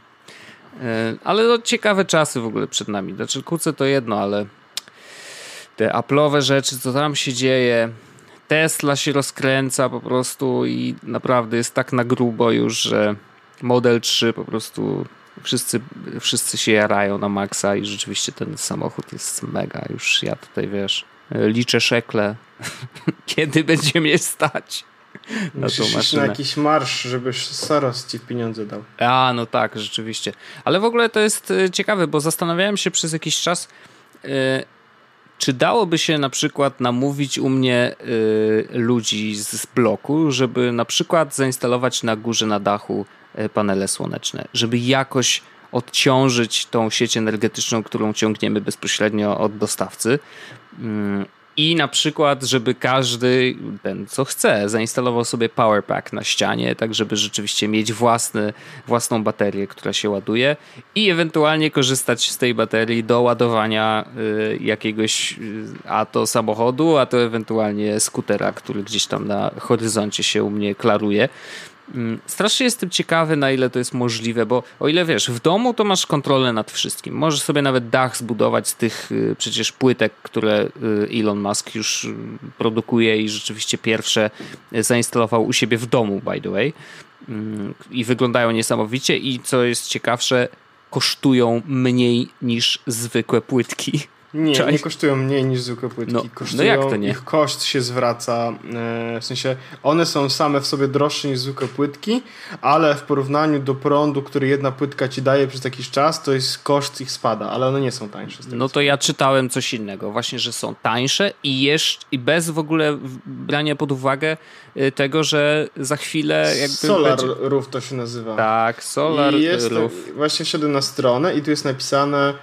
ale no ciekawe czasy w ogóle przed nami. Znaczy kuce to jedno, ale te Apple'owe rzeczy, co tam się dzieje, Tesla się rozkręca po prostu i naprawdę jest tak na grubo już, że Model 3 po prostu wszyscy, wszyscy się jarają na maksa i rzeczywiście ten samochód jest mega. Już ja tutaj, wiesz, liczę szekle, kiedy będzie mnie stać. Na Musisz na jakiś marsz, żeby Soros ci pieniądze dał. A, no tak, rzeczywiście. Ale w ogóle to jest e, ciekawe, bo zastanawiałem się przez jakiś czas, e, czy dałoby się na przykład namówić u mnie y, ludzi z, z bloku, żeby na przykład zainstalować na górze, na dachu y, panele słoneczne, żeby jakoś odciążyć tą sieć energetyczną, którą ciągniemy bezpośrednio od dostawcy. Mm, i na przykład, żeby każdy, ten co chce, zainstalował sobie powerpack na ścianie, tak żeby rzeczywiście mieć własny, własną baterię, która się ładuje i ewentualnie korzystać z tej baterii do ładowania y, jakiegoś y, a to samochodu, a to ewentualnie skutera, który gdzieś tam na horyzoncie się u mnie klaruje. Mm, strasznie jestem ciekawy, na ile to jest możliwe, bo o ile wiesz, w domu to masz kontrolę nad wszystkim. Możesz sobie nawet dach zbudować z tych y, przecież płytek, które y, Elon Musk już y, produkuje i rzeczywiście pierwsze zainstalował u siebie w domu, by the way. Mm, I wyglądają niesamowicie, i co jest ciekawsze, kosztują mniej niż zwykłe płytki. Nie, nie kosztują mniej niż zwykłe płytki. No, kosztują, no jak to nie? Ich koszt się zwraca, e, w sensie one są same w sobie droższe niż zwykłe płytki, ale w porównaniu do prądu, który jedna płytka ci daje przez jakiś czas, to jest koszt ich spada, ale one nie są tańsze. No to ja czytałem coś innego, właśnie, że są tańsze i jeszcze i bez w ogóle brania pod uwagę e, tego, że za chwilę jakby Solar będzie... Roof to się nazywa. Tak, Solar I jest, Roof. Właśnie wszedłem na stronę i tu jest napisane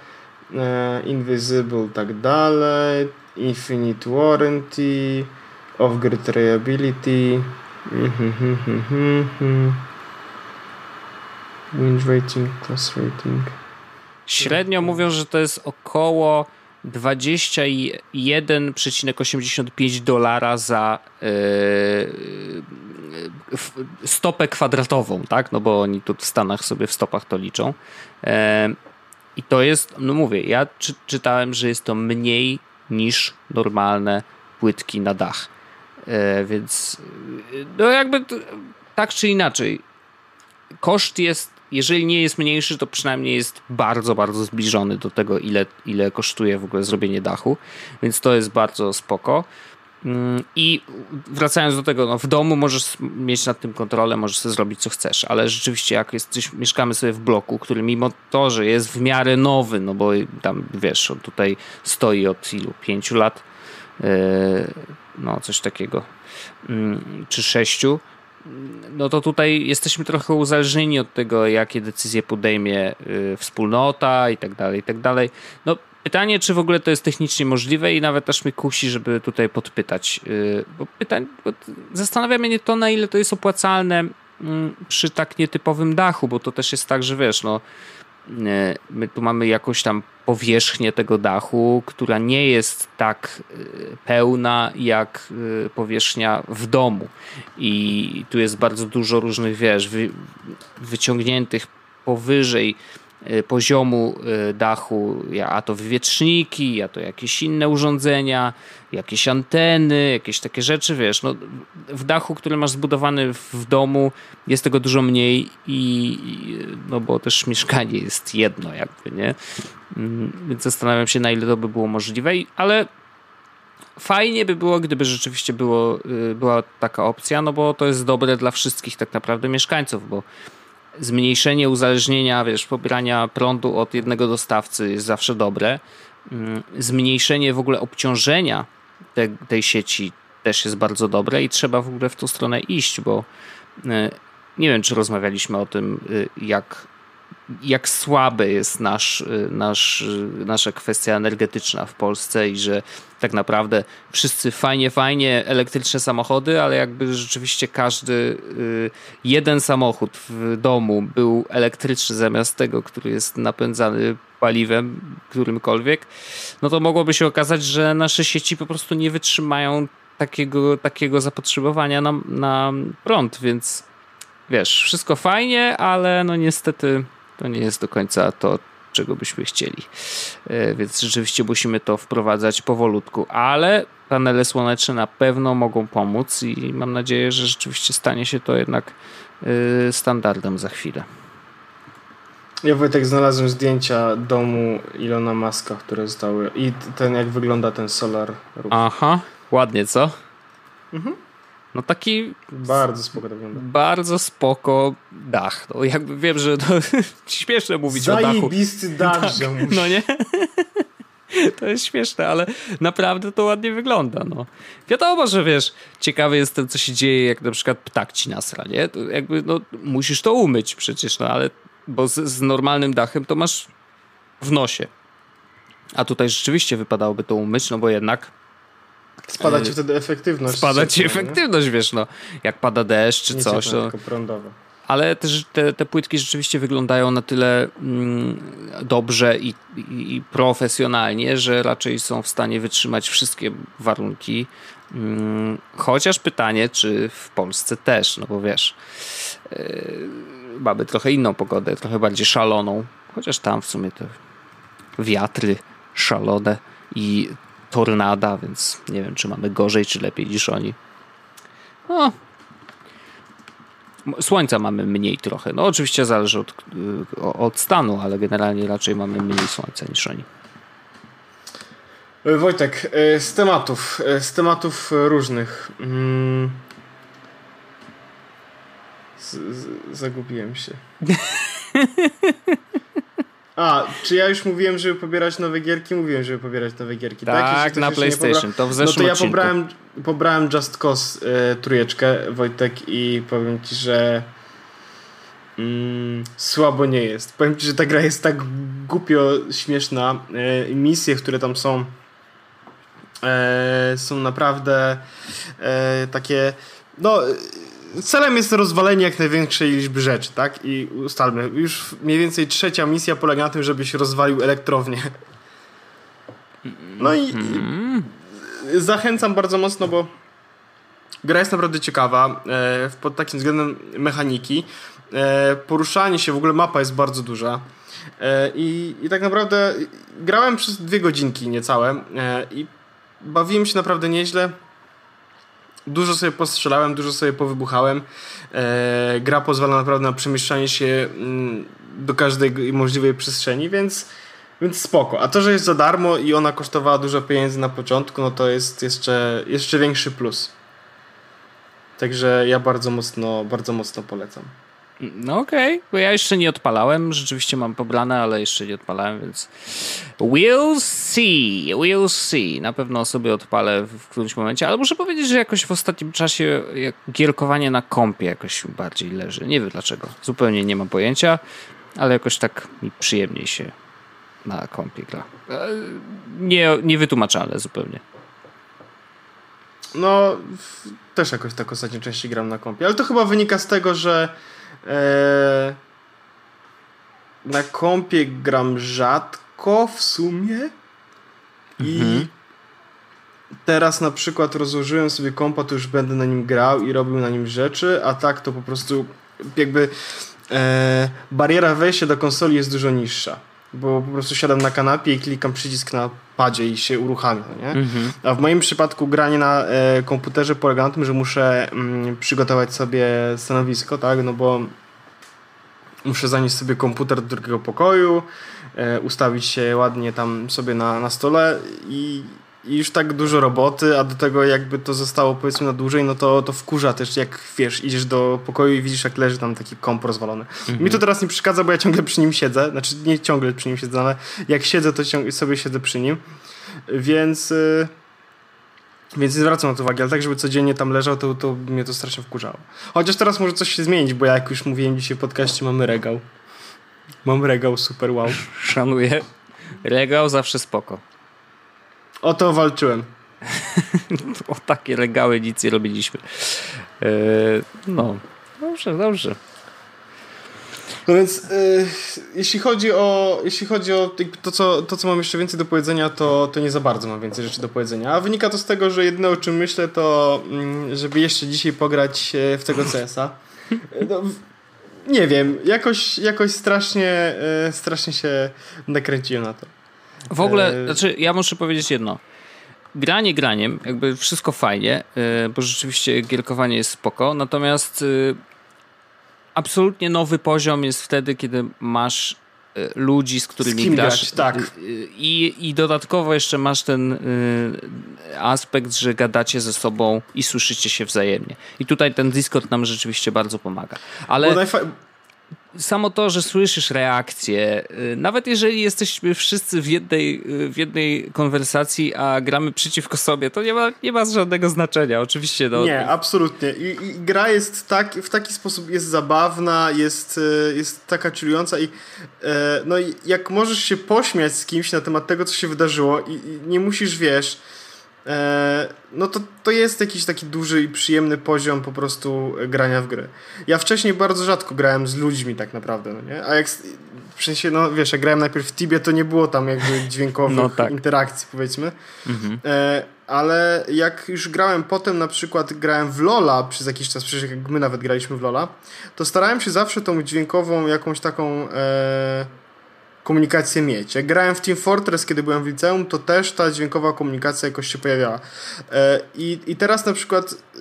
invisible tak dalej, Infinite Warranty, Off-Grid Reliability, Wind rating, class rating. Średnio mówią, że to jest około 21,85 dolara za yy, stopę kwadratową, tak? No bo oni tu w Stanach sobie w stopach to liczą. Yy, i to jest, no mówię, ja czy, czytałem, że jest to mniej niż normalne płytki na dach. E, więc no jakby tak czy inaczej, koszt jest, jeżeli nie jest mniejszy, to przynajmniej jest bardzo, bardzo zbliżony do tego, ile, ile kosztuje w ogóle zrobienie dachu. Więc to jest bardzo spoko. Mm, I wracając do tego, no w domu możesz mieć nad tym kontrolę, możesz sobie zrobić co chcesz, ale rzeczywiście jak jesteś, mieszkamy sobie w bloku, który mimo to, że jest w miarę nowy, no bo tam wiesz, on tutaj stoi od ilu? Pięciu lat? Yy, no coś takiego. Mm, czy sześciu? no to tutaj jesteśmy trochę uzależnieni od tego, jakie decyzje podejmie yy, wspólnota i tak dalej, i tak dalej. No Pytanie, czy w ogóle to jest technicznie możliwe i nawet też mnie kusi, żeby tutaj podpytać. Y, bo, pytań, bo zastanawia mnie to, na ile to jest opłacalne mm, przy tak nietypowym dachu, bo to też jest tak, że wiesz, no y, my tu mamy jakąś tam powierzchnię tego dachu, która nie jest tak y, pełna jak powierzchnia w domu. I tu jest bardzo dużo różnych, wiesz, wyciągniętych powyżej Y, poziomu y, dachu, a to wywietrzniki, a to jakieś inne urządzenia, jakieś anteny, jakieś takie rzeczy, wiesz, no, w dachu, który masz zbudowany w domu jest tego dużo mniej i no bo też mieszkanie jest jedno jakby, nie? Mm, więc zastanawiam się na ile to by było możliwe, ale fajnie by było, gdyby rzeczywiście było, y, była taka opcja, no bo to jest dobre dla wszystkich tak naprawdę mieszkańców, bo zmniejszenie uzależnienia, wiesz, pobierania prądu od jednego dostawcy jest zawsze dobre. Mm, zmniejszenie w ogóle obciążenia te, tej sieci też jest bardzo dobre i trzeba w ogóle w tą stronę iść, bo e, nie wiem, czy rozmawialiśmy o tym, e, jak jak słaby jest nasz, y, nasz, y, nasza kwestia energetyczna w Polsce i że tak naprawdę wszyscy fajnie, fajnie elektryczne samochody, ale jakby rzeczywiście każdy y, jeden samochód w domu był elektryczny zamiast tego, który jest napędzany paliwem którymkolwiek, no to mogłoby się okazać, że nasze sieci po prostu nie wytrzymają takiego, takiego zapotrzebowania na, na prąd, więc wiesz, wszystko fajnie, ale no niestety to nie jest do końca to, czego byśmy chcieli. E, więc rzeczywiście musimy to wprowadzać powolutku, ale panele słoneczne na pewno mogą pomóc i mam nadzieję, że rzeczywiście stanie się to jednak e, standardem za chwilę. Ja Wojtek znalazłem zdjęcia domu Ilona Maska, które zostały i ten jak wygląda ten solar roof. Aha, ładnie co? Mhm. No taki... Bardzo spoko wygląda. Bardzo spoko dach. No jakby wiem, że to śmieszne mówić Zajebisty o dachu. Zajebisty dach, tak, No nie? To jest śmieszne, ale naprawdę to ładnie wygląda. No. Wiadomo, że wiesz, ciekawy jestem, co się dzieje, jak na przykład ptak ci nasra, nie? To jakby, no, musisz to umyć przecież, no ale bo z, z normalnym dachem to masz w nosie. A tutaj rzeczywiście wypadałoby to umyć, no bo jednak Spada ci wtedy efektywność. Spada ci efektywność, nie? wiesz, no. Jak pada deszcz czy nie coś. No. prądowe. Ale też te, te płytki rzeczywiście wyglądają na tyle mm, dobrze i, i, i, profesjonalnie, że raczej są w stanie wytrzymać wszystkie warunki. Mm, chociaż pytanie, czy w Polsce też, no bo wiesz, yy, mamy trochę inną pogodę, trochę bardziej szaloną. Chociaż tam w sumie te wiatry szalone i tornada, więc nie wiem, czy mamy gorzej, czy lepiej niż oni. No. Słońca mamy mniej trochę. No oczywiście zależy od, y, od stanu, ale generalnie raczej mamy mniej słońca niż oni. E, Wojtek, e, z tematów, e, z tematów różnych. Mm. Z, z, zagubiłem się. A, czy ja już mówiłem, żeby pobierać nowe gierki? Mówiłem, żeby pobierać nowe gierki, tak? Tak, na PlayStation, to w zeszłym No to ja odcinku. pobrałem, pobrałem Just Cause y, trójeczkę, Wojtek, i powiem ci, że mm, słabo nie jest. Powiem ci, że ta gra jest tak głupio śmieszna. Y, misje, które tam są y, są naprawdę takie no celem jest rozwalenie jak największej liczby rzeczy, tak? I ustalmy, już mniej więcej trzecia misja polega na tym, żebyś rozwalił elektrownię. No i, zachęcam bardzo mocno, bo gra jest naprawdę ciekawa e, pod takim względem mechaniki. E, poruszanie się, w ogóle mapa jest bardzo duża. E, i, I tak naprawdę grałem przez dwie godzinki niecałe i bawiłem się naprawdę nieźle. Dużo sobie postrzelałem, dużo sobie powybuchałem. E, gra pozwala naprawdę na przemieszczanie się mm, do każdej możliwej przestrzeni, więc Więc spoko. A to, że jest za darmo i ona kosztowała dużo pieniędzy na początku, no to jest jeszcze, jeszcze większy plus. Także ja bardzo mocno, bardzo mocno polecam. No okej, okay. bo ja jeszcze nie odpalałem, rzeczywiście mam pobrane, ale jeszcze nie odpalałem, więc we'll see, we'll see. Na pewno sobie odpalę w którymś momencie, ale muszę powiedzieć, że jakoś w ostatnim czasie gierkowanie na kompie jakoś bardziej leży. Nie wiem dlaczego, zupełnie nie mam pojęcia, ale jakoś tak mi przyjemniej się na kompie gra. E, nie, niewytłumaczalne zupełnie. No, też jakoś tak ostatnio częściej gram na kompie, ale to chyba wynika z tego, że e, na kompie gram rzadko w sumie i mhm. teraz na przykład rozłożyłem sobie kompa, to już będę na nim grał i robił na nim rzeczy, a tak to po prostu jakby e, bariera wejścia do konsoli jest dużo niższa bo po prostu siadam na kanapie i klikam przycisk na padzie i się uruchamia, nie? Mhm. A w moim przypadku granie na e, komputerze polega na tym, że muszę mm, przygotować sobie stanowisko, tak? No bo muszę zanieść sobie komputer do drugiego pokoju, e, ustawić się ładnie tam sobie na, na stole i i już tak dużo roboty, a do tego jakby to zostało powiedzmy na dłużej, no to, to wkurza też, jak wiesz, idziesz do pokoju i widzisz, jak leży tam taki komp rozwalony. Mhm. Mi to teraz nie przeszkadza, bo ja ciągle przy nim siedzę, znaczy nie ciągle przy nim siedzę, ale jak siedzę, to sobie siedzę przy nim, więc... Yy, więc nie zwracam na to uwagi, ale tak, żeby codziennie tam leżał, to, to mnie to strasznie wkurzało. Chociaż teraz może coś się zmienić, bo jak już mówiłem dzisiaj w podcaście, mamy regał. Mam regał, super wow. Szanuję. Regał zawsze spoko. O to walczyłem. o takie regały nic nie robiliśmy. Eee, no, dobrze, dobrze. No więc y, jeśli chodzi o, jeśli chodzi o to co, to, co mam jeszcze więcej do powiedzenia, to, to nie za bardzo mam więcej rzeczy do powiedzenia. A wynika to z tego, że jedyne o czym myślę, to mm, żeby jeszcze dzisiaj pograć e, w tego CS-a. No, nie wiem, jakoś, jakoś strasznie, e, strasznie się nakręciłem na to. W ogóle, e... znaczy ja muszę powiedzieć jedno. Granie graniem, jakby wszystko fajnie, e, bo rzeczywiście gierkowanie jest spoko, natomiast e, absolutnie nowy poziom jest wtedy, kiedy masz ludzi, z którymi z grasz. Grać, tak. I, I dodatkowo jeszcze masz ten aspekt, że gadacie ze sobą i słyszycie się wzajemnie. I tutaj ten Discord nam rzeczywiście bardzo pomaga. Ale samo to, że słyszysz reakcję, y, nawet jeżeli jesteśmy wszyscy w jednej, y, w jednej konwersacji, a gramy przeciwko sobie, to nie ma, nie ma żadnego znaczenia, oczywiście. No. Nie, absolutnie. I, I, gra jest tak, w taki sposób jest zabawna, jest, y, jest taka czująca i no jak możesz się pośmiać z kimś na temat tego, co się wydarzyło i, i nie musisz, wiesz no to, to jest jakiś taki duży i przyjemny poziom po prostu grania w gry. Ja wcześniej bardzo rzadko grałem z ludźmi tak naprawdę, no nie? A jak w sensie, no wiesz, jak grałem najpierw w Tibie, to nie było tam jakby dźwiękowych no tak. interakcji, powiedzmy. Mhm. E, ale jak już grałem potem, na przykład grałem w Lola przez jakiś czas, przecież jak my nawet graliśmy w Lola, to starałem się zawsze tą dźwiękową jakąś taką... E, komunikację mieć. Jak grałem w Team Fortress, kiedy byłem w liceum, to też ta dźwiękowa komunikacja jakoś się pojawiała. E, I, i teraz na przykład e,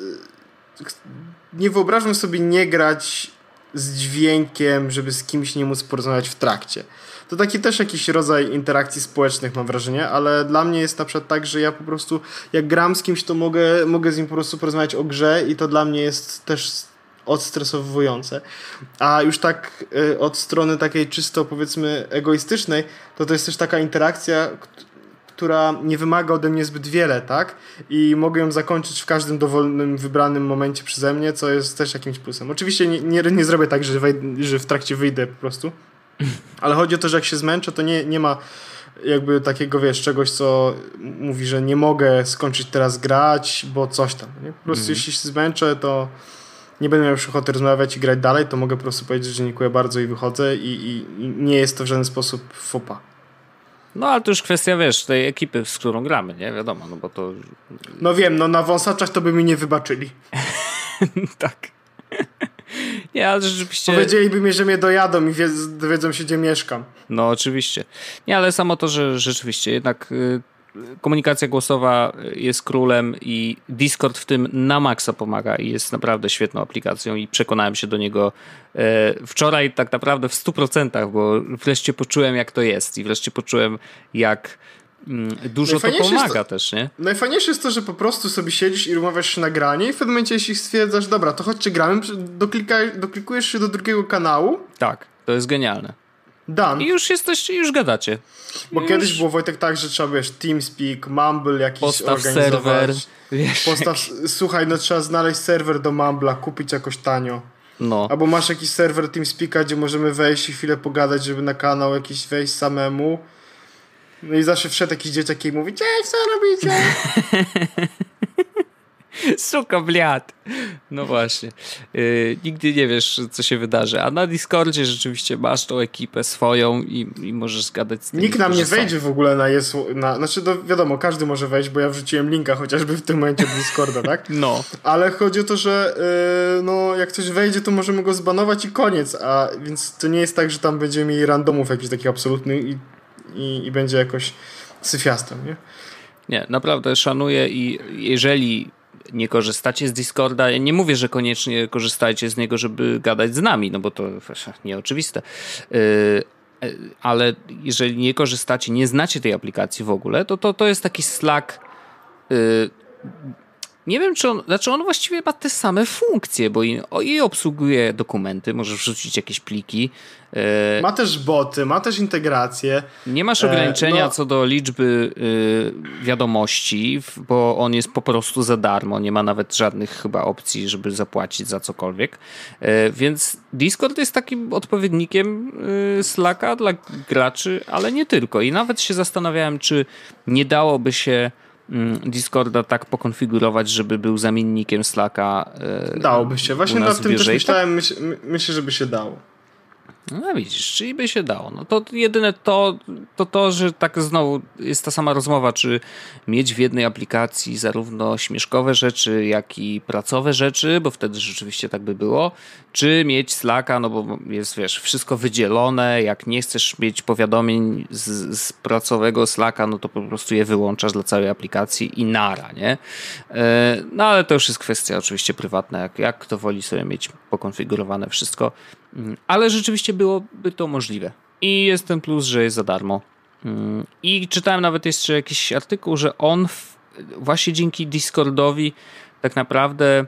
nie wyobrażam sobie nie grać z dźwiękiem, żeby z kimś nie móc porozmawiać w trakcie. To taki też jakiś rodzaj interakcji społecznych mam wrażenie, ale dla mnie jest na przykład tak, że ja po prostu jak gram z kimś, to mogę, mogę z nim po prostu porozmawiać o grze i to dla mnie jest też odstresowujące. A już tak y, od strony takiej czysto powiedzmy egoistycznej, to to jest też taka interakcja, która nie wymaga ode mnie zbyt wiele, tak? I mogę ją zakończyć w każdym dowolnym, wybranym momencie przeze mnie, co jest też jakimś plusem. Oczywiście nie, nie, nie zrobię tak, że, że w trakcie wyjdę po prostu, ale chodzi o to, że jak się zmęczę, to nie, nie ma jakby takiego, wiesz, czegoś, co mówi, że nie mogę skończyć teraz grać, bo coś tam. Nie? Po prostu mm. jeśli się zmęczę, to nie będę miał już ochoty rozmawiać i grać dalej, to mogę po prostu powiedzieć, że dziękuję bardzo i wychodzę i, i, i nie jest to w żaden sposób fopa. No ale to już kwestia, wiesz, tej ekipy, z którą gramy, nie? Wiadomo, no bo to... No wiem, no na wąsaczach to by mi nie wybaczyli. tak. nie, ale rzeczywiście... Powiedzieliby mi, że mnie dojadą i dowiedzą się, gdzie mieszkam. No oczywiście. Nie, ale samo to, że rzeczywiście jednak y, komunikacja głosowa jest królem i Discord w tym na maksa pomaga i jest naprawdę świetną aplikacją i przekonałem się do niego e, wczoraj tak naprawdę w 100%, bo wreszcie poczułem jak to jest i wreszcie poczułem jak mm, dużo to pomaga to, też, nie? Najfajniejsze jest to, że po prostu sobie siedzisz i umawiasz się na granie i w pewnym momencie jeśli stwierdzasz, dobra, to chodźcie gramy, doklikujesz się do drugiego kanału. Tak, to jest genialne. Dan. I już jesteście, już gadacie. Bo już... kiedyś było Wojtek tak, że trzeba, wiesz, TeamSpeak, Mumble jakiś Postaw organizować. serwer. Wiesz, Postaw, słuchaj, no trzeba znaleźć serwer do Mumble'a, kupić jakoś tanio. No. Albo masz jakiś serwer TeamSpeaka, gdzie możemy wejść i chwilę pogadać, żeby na kanał jakiś wejść samemu. No i zawsze wszedł jakiś dzieciak i mówi, cześć, co robicie? Suka bliad. No właśnie. Yy, nigdy nie wiesz, co się wydarzy. A na Discordzie rzeczywiście masz tą ekipę swoją i, i możesz zgadać z tym. Nikt nam nie wejdzie w ogóle na jest. Na, znaczy, to wiadomo, każdy może wejść, bo ja wrzuciłem linka chociażby w tym momencie do Discorda, tak? No. Ale chodzi o to, że yy, no, jak ktoś wejdzie, to możemy go zbanować i koniec. A więc to nie jest tak, że tam będziemy mieli randomów jakiś taki absolutny i, i, i będzie jakoś syfiastem, nie? Nie, naprawdę szanuję i jeżeli nie korzystacie z Discorda, ja nie mówię, że koniecznie korzystajcie z niego, żeby gadać z nami, no bo to nieoczywiste. Y, ale jeżeli nie korzystacie, nie znacie tej aplikacji w ogóle, to to, to jest taki Slack y, nie wiem, czy on, znaczy on właściwie ma te same funkcje, bo i, i obsługuje dokumenty, możesz wrzucić jakieś pliki. E, ma też boty, ma też integrację. Nie masz ograniczenia e, no. co do liczby y, wiadomości, bo on jest po prostu za darmo. Nie ma nawet żadnych chyba opcji, żeby zapłacić za cokolwiek. E, więc Discord jest takim odpowiednikiem y, Slacka dla graczy, ale nie tylko. I nawet się zastanawiałem, czy nie dałoby się Discorda tak pokonfigurować, żeby był zamiennikiem Slacka. E, Dałoby się. Właśnie nad tym też myślałem. Myśl, myślę, żeby się dało. No widzisz, czyli by się dało. No to jedyne to, to to, że tak znowu jest ta sama rozmowa, czy mieć w jednej aplikacji zarówno śmieszkowe rzeczy, jak i pracowe rzeczy, bo wtedy rzeczywiście tak by było, czy mieć Slacka, no bo jest, wiesz, wszystko wydzielone, jak nie chcesz mieć powiadomień z, z pracowego Slacka, no to po prostu je wyłączasz dla całej aplikacji i nara, nie? E, no ale to już jest kwestia oczywiście prywatna, jak, jak kto woli sobie mieć pokonfigurowane wszystko. Mm, ale rzeczywiście byłoby to możliwe. I jest ten plus, że jest za darmo. Mm, I czytałem nawet jeszcze jakiś artykuł, że on właśnie dzięki Discordowi tak naprawdę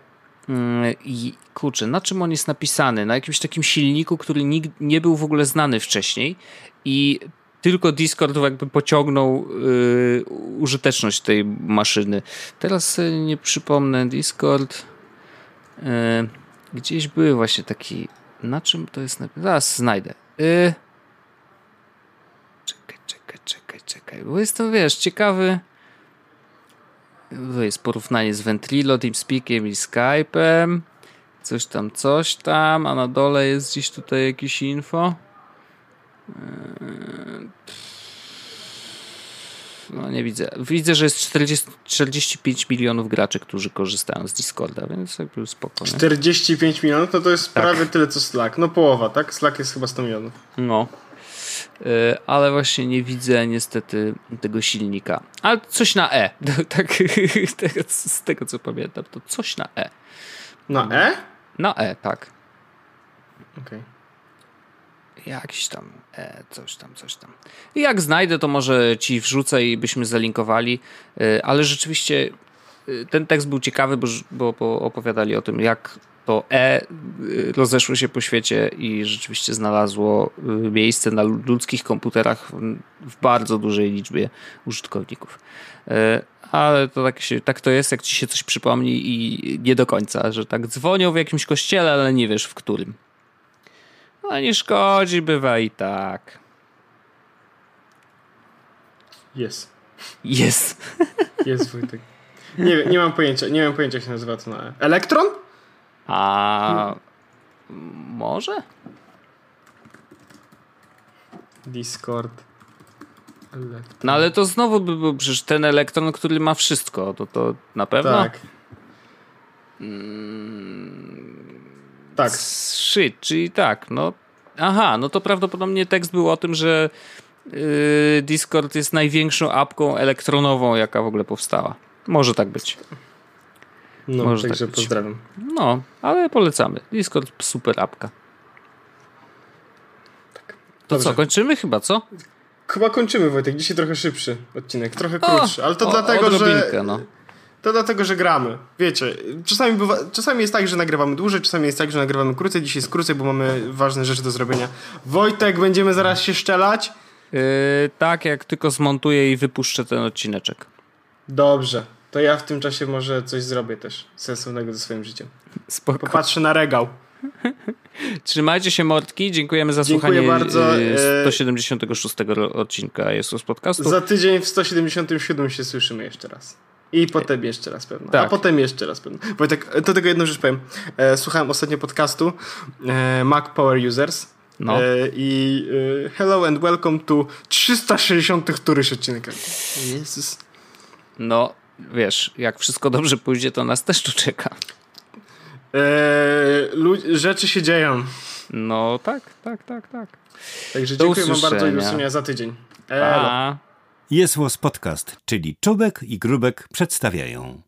mm, i kurczę, na czym on jest napisany? Na jakimś takim silniku, który nikt nie był w ogóle znany wcześniej i tylko Discord jakby pociągnął yy, użyteczność tej maszyny. Teraz nie przypomnę Discord. Yy, gdzieś był właśnie taki na czym to jest? Zaraz znajdę. Yy... Czekaj, czekaj, czekaj, czekaj. Bo jestem, wiesz, ciekawy. To jest porównanie z Ventrilo, TeamSpeakiem i Skype'em. Coś tam, coś tam. A na dole jest gdzieś tutaj jakieś info. Yy... No nie widzę. Widzę, że jest 40, 45 milionów graczy, którzy korzystają z Discorda, więc jakby spokojnie. 45 milionów to to jest tak. prawie tyle co Slack. No połowa, tak? Slack jest chyba 100 milionów. No. Yy, ale właśnie nie widzę niestety tego silnika. Ale coś na E. tak, z tego co pamiętam, to coś na E. Na E? Na E, tak. Okej. Okay jakiś tam, e, coś tam, coś tam. I jak znajdę, to może ci wrzucę i byśmy zalinkowali, e, ale rzeczywiście e, ten tekst był ciekawy, bo, bo, bo opowiadali o tym, jak to E rozeszło się po świecie i rzeczywiście znalazło miejsce na ludzkich komputerach w bardzo dużej liczbie użytkowników. Ale to tak, się, tak to jest, jak ci się coś przypomni i nie do końca, że tak dzwonią w jakimś kościele, ale nie wiesz w którym. No nie szkodzi, bywa i tak. Jest. Jest. Jest Wojtek. Nie, nie mam pojęcia, nie mam pojęcia jak się nazywa to na Elektron? A może? Discord. Elektron. No ale to znowu by był przecież ten elektron, który ma wszystko, to to na pewno? Tak. Mm, tak. Shit, czyli tak, no. Aha, no to prawdopodobnie tekst był o tym, że yy, Discord jest największą apką elektronową, jaka w ogóle powstała. Może tak być. No, Może także tak pozdrawiam. No, ale polecamy. Discord super apka. To Dobrze. co, kończymy chyba, co? Chyba kończymy, Wojtek. Dzisiaj trochę szybszy odcinek, trochę O, krótszy, ale to o- dlatego, że... no. To dlatego, że gramy. Wiecie, czasami, bywa, czasami jest tak, że nagrywamy dłużej, czasami jest tak, że nagrywamy krócej. Dzisiaj jest krócej, bo mamy ważne rzeczy do zrobienia. Wojtek, będziemy zaraz się szczelać? Yy, tak, jak tylko zmontuję i wypuszczę ten odcineczek. Dobrze. To ja w tym czasie może coś zrobię też sensownego ze swoim życiem. Spoko. Popatrzę na regał. Trzymajcie się mordki, dziękujemy za Dziękuję słuchanie bardzo, yy, e- 176 ro- odcinka Jesus Podcastu. Za tydzień w 177 się słyszymy jeszcze raz. I potem jeszcze raz pewno. A Tak. potem jeszcze raz pewno. Wojtek, do tego jedną rzecz powiem. E, słuchałem ostatnio podcastu e, Mac Power Users. No. E, I hello and welcome to 360 któryś odcinek. Jezus. No, wiesz, jak wszystko dobrze pójdzie, to nas też tu czeka. Rzeczy się dzieją. No, tak, tak, tak, tak. Także dziękuję wam bardzo i do usłyszenia za tydzień. Elo. Pa. Jest Podcast, czyli Czubek i Grubek przedstawiają.